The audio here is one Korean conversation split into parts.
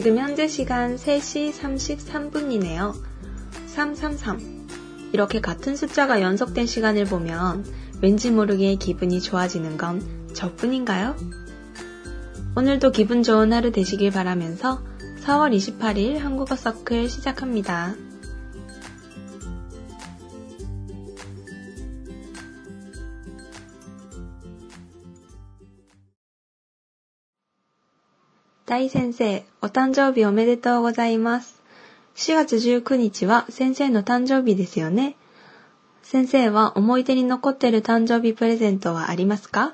지금 현재 시간 3시 33분이네요. 333. 이렇게 같은 숫자가 연속된 시간을 보면 왠지 모르게 기분이 좋아지는 건 저뿐인가요? 오늘도 기분 좋은 하루 되시길 바라면서 4월 28일 한국어 서클 시작합니다. 大先生、お誕生日おめでとうございます。4月19日は先生の誕生日ですよね。先生は思い出に残ってる誕生日プレゼントはありますか？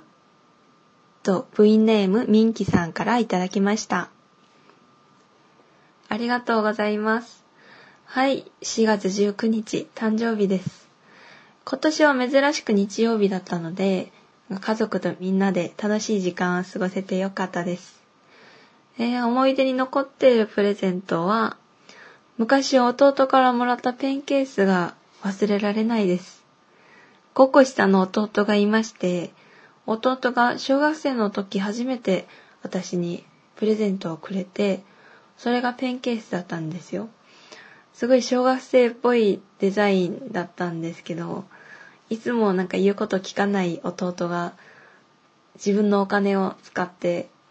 と、部員ネームみんきさんからいただきました。ありがとうございます。はい、4月19日、誕生日です。今年は珍しく日曜日だったので、家族とみんなで楽しい時間を過ごせてよかったです。えー、思い出に残っているプレゼントは、昔弟からもらったペンケースが忘れられないです。5個下の弟がいまして、弟が小学生の時初めて私にプレゼントをくれて、それがペンケースだったんですよ。すごい小学生っぽいデザインだったんですけど、いつもなんか言うこと聞かない弟が自分のお金を使って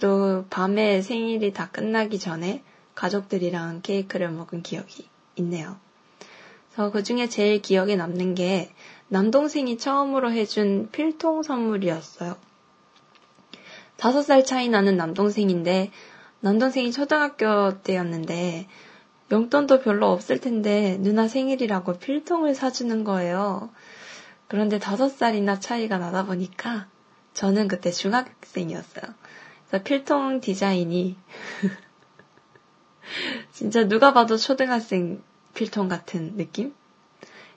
또 밤에 생일이 다 끝나기 전에 가족들이랑 케이크를 먹은 기억이 있네요. 그래서 그 중에 제일 기억에 남는 게 남동생이 처음으로 해준 필통 선물이었어요. 다섯 살 차이 나는 남동생인데 남동생이 초등학교 때였는데 용돈도 별로 없을 텐데 누나 생일이라고 필통을 사주는 거예요. 그런데 다섯 살이나 차이가 나다 보니까 저는 그때 중학생이었어요. 필통 디자인이 진짜 누가 봐도 초등학생 필통 같은 느낌?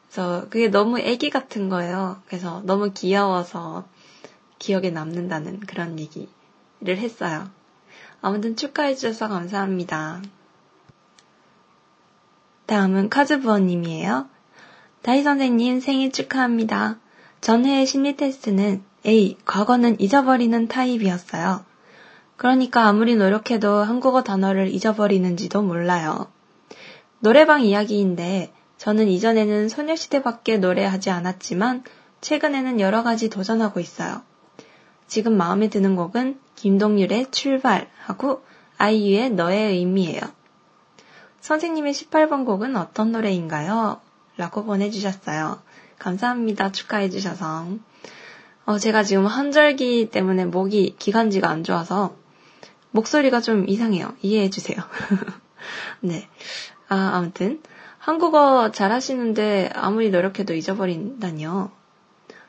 그래서 그게 너무 애기 같은 거예요. 그래서 너무 귀여워서 기억에 남는다는 그런 얘기를 했어요. 아무튼 축하해주셔서 감사합니다. 다음은 카즈부어님이에요. 다희 선생님 생일 축하합니다. 전회의 심리 테스트는 A, 과거는 잊어버리는 타입이었어요. 그러니까 아무리 노력해도 한국어 단어를 잊어버리는지도 몰라요. 노래방 이야기인데 저는 이전에는 소녀시대밖에 노래하지 않았지만 최근에는 여러 가지 도전하고 있어요. 지금 마음에 드는 곡은 김동률의 출발하고 아이유의 너의 의미예요. 선생님의 18번 곡은 어떤 노래인가요? 라고 보내주셨어요. 감사합니다. 축하해주셔서. 어, 제가 지금 한절기 때문에 목이 기관지가 안 좋아서 목소리가 좀 이상해요. 이해해주세요. 네. 아, 아무튼. 한국어 잘하시는데 아무리 노력해도 잊어버린다니요.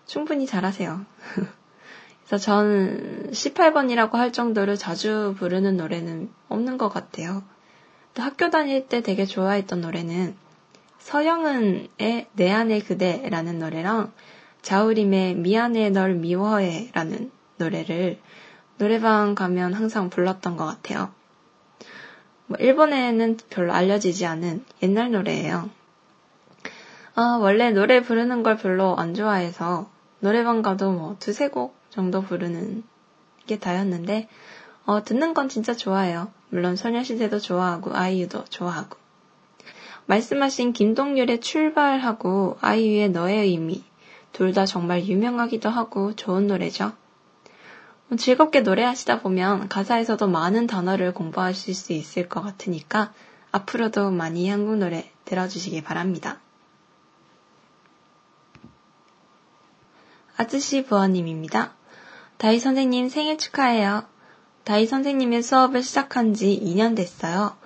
충분히 잘하세요. 그래서 전 18번이라고 할 정도로 자주 부르는 노래는 없는 것 같아요. 또 학교 다닐 때 되게 좋아했던 노래는 서영은의 내 안의 그대라는 노래랑 자우림의 미안해 널 미워해라는 노래를 노래방 가면 항상 불렀던 것 같아요. 뭐 일본에는 별로 알려지지 않은 옛날 노래예요. 아, 원래 노래 부르는 걸 별로 안 좋아해서 노래방 가도 뭐 두세 곡 정도 부르는 게 다였는데, 어, 듣는 건 진짜 좋아해요. 물론 소녀시대도 좋아하고, 아이유도 좋아하고. 말씀하신 김동률의 출발하고 아이유의 너의 의미, 둘 다 정말 유명하기도 하고 좋은 노래죠. 즐겁게 노래하시다 보면 가사에서도 많은 단어를 공부하실 수 있을 것 같으니까 앞으로도 많이 한국 노래 들어주시기 바랍니다. 아저씨 부어님입니다. 다이 선생님 생일 축하해요. 다이 선생님의 수업을 시작한 지 2년 됐어요.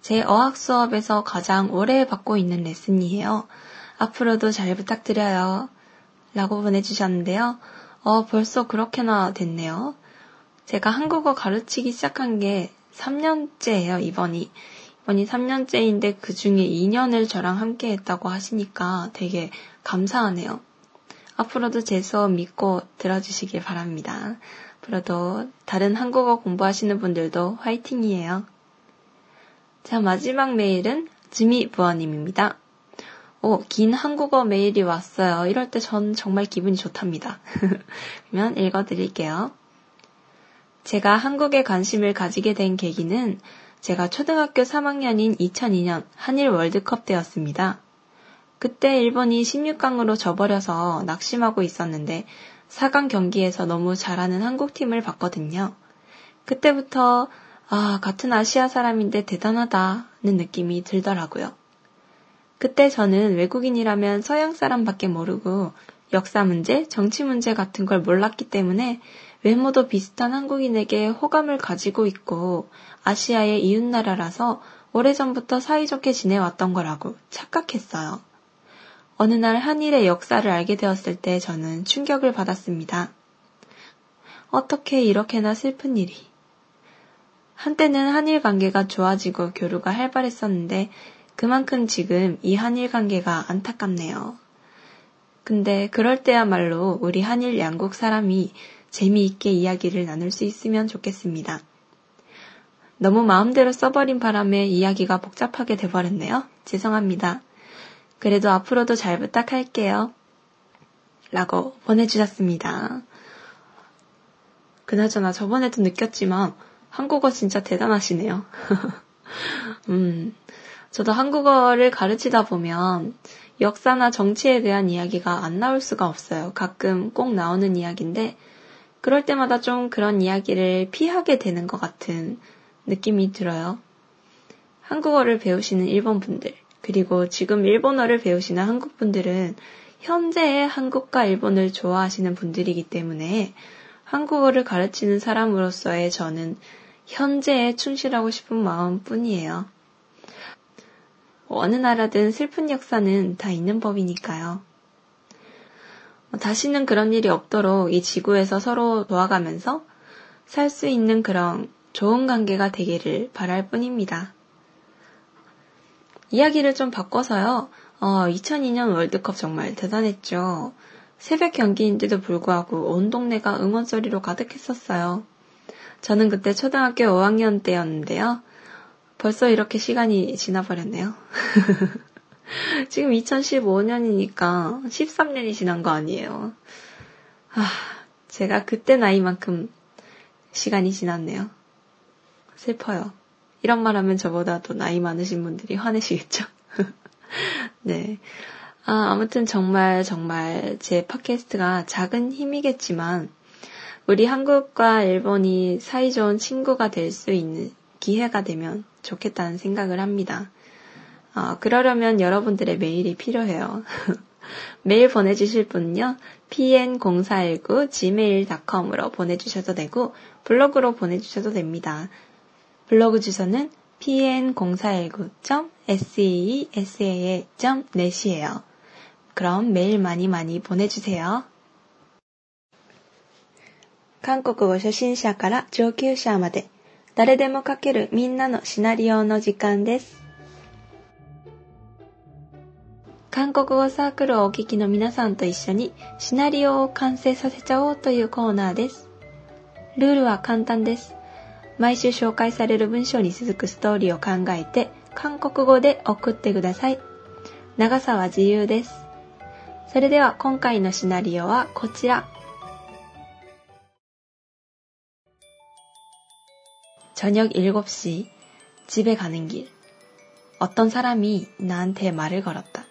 제 어학 수업에서 가장 오래 받고 있는 레슨이에요. 앞으로도 잘 부탁드려요. 라고 보내주셨는데요. 어, 벌써 그렇게나 됐네요. 제가 한국어 가르치기 시작한 게 3년째예요, 이번이. 이번이 3년째인데 그 중에 2년을 저랑 함께 했다고 하시니까 되게 감사하네요. 앞으로도 제 수업 믿고 들어주시길 바랍니다. 앞으로도 다른 한국어 공부하시는 분들도 화이팅이에요. 자, 마지막 메일은 지미 부어님입니다. 오, 긴 한국어 메일이 왔어요. 이럴 때 전 정말 기분이 좋답니다. 그러면 읽어드릴게요. 제가 한국에 관심을 가지게 된 계기는 제가 초등학교 3학년인 2002년 한일 월드컵 때였습니다. 그때 일본이 16강으로 져버려서 낙심하고 있었는데 4강 경기에서 너무 잘하는 한국팀을 봤거든요. 그때부터 아, 같은 아시아 사람인데 대단하다는 느낌이 들더라고요. 그때 저는 외국인이라면 서양 사람밖에 모르고 역사 문제, 정치 문제 같은 걸 몰랐기 때문에 외모도 비슷한 한국인에게 호감을 가지고 있고 아시아의 이웃나라라서 오래전부터 사이좋게 지내왔던 거라고 착각했어요. 어느 날 한일의 역사를 알게 되었을 때 저는 충격을 받았습니다. 어떻게 이렇게나 슬픈 일이. 한때는 한일 관계가 좋아지고 교류가 활발했었는데 그만큼 지금 이 한일 관계가 안타깝네요. 근데 그럴 때야말로 우리 한일 양국 사람이 재미있게 이야기를 나눌 수 있으면 좋겠습니다. 너무 마음대로 써버린 바람에 이야기가 복잡하게 돼버렸네요. 죄송합니다. 그래도 앞으로도 잘 부탁할게요. 라고 보내주셨습니다. 그나저나 저번에도 느꼈지만 한국어 진짜 대단하시네요. 음, 저도 한국어를 가르치다 보면 역사나 정치에 대한 이야기가 안 나올 수가 없어요. 가끔 꼭 나오는 이야기인데 그럴 때마다 좀 그런 이야기를 피하게 되는 것 같은 느낌이 들어요. 한국어를 배우시는 일본 분들, 그리고 지금 일본어를 배우시는 한국 분들은 현재의 한국과 일본을 좋아하시는 분들이기 때문에 한국어를 가르치는 사람으로서의 저는 현재에 충실하고 싶은 마음 뿐이에요. 어느 나라든 슬픈 역사는 다 있는 법이니까요. 뭐 다시는 그런 일이 없도록 이 지구에서 서로 도와가면서 살 수 있는 그런 좋은 관계가 되기를 바랄 뿐입니다. 이야기를 좀 바꿔서요. 어, 2002년 월드컵 정말 대단했죠. 새벽 경기인데도 불구하고 온 동네가 응원 소리로 가득했었어요. 저는 그때 초등학교 5학년 때였는데요. 벌써 이렇게 시간이 지나버렸네요. 지금 2015년이니까 13년이 지난 거 아니에요. 아, 제가 그때 나이만큼 시간이 지났네요. 슬퍼요. 이런 말 하면 저보다 더 나이 많으신 분들이 화내시겠죠? 네. 아, 아무튼 정말 정말 제 팟캐스트가 작은 힘이겠지만 우리 한국과 일본이 사이좋은 친구가 될 수 있는 기회가 되면 좋겠다는 생각을 합니다. 어, 그러려면 여러분들의 메일이 필요해요. 메일 보내주실 분은요, pn0419 gmail.com으로 보내주셔도 되고, 블로그로 보내주셔도 됩니다. 블로그 주소는 pn0419.seesaa.net이에요. 그럼 메일 많이 많이 보내주세요. 한국어 初心者から上級者まで 誰でも書けるみんなのシナリオの時間です。韓国語サークルをお聞きの皆さんと一緒にシナリオを完成させちゃおうというコーナーです。ルールは簡単です。毎週紹介される文章に続くストーリーを考えて韓国語で送ってください。長さは自由です。それでは今回のシナリオはこちら。 저녁 7시 집에 가는 길 어떤 사람이 나한테 말을 걸었다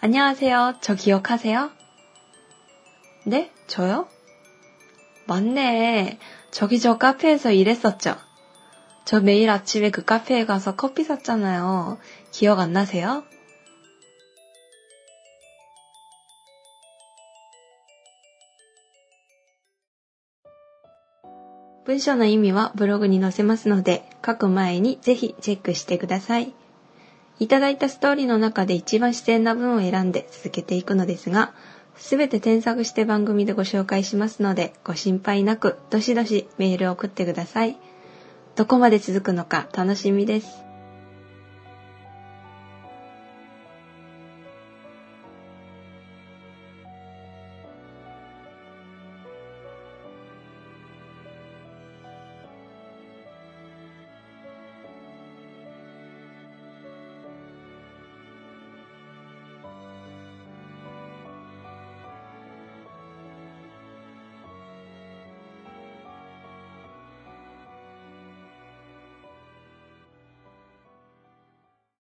안녕하세요. 저 기억하세요? 네? 저요? 맞네. 저기 저 카페에서 일했었죠? 저 매일 아침에 그 카페에 가서 커피 샀잖아요. 기억 안 나세요? 文章の意味はブログに載せますので、書く前にぜひチェックしてください。いただいたストーリーの中で一番自然な文を選んで続けていくのですが、すべて添削して番組でご紹介しますので、ご心配なく、どしどしメールを送ってください。どこまで続くのか楽しみです。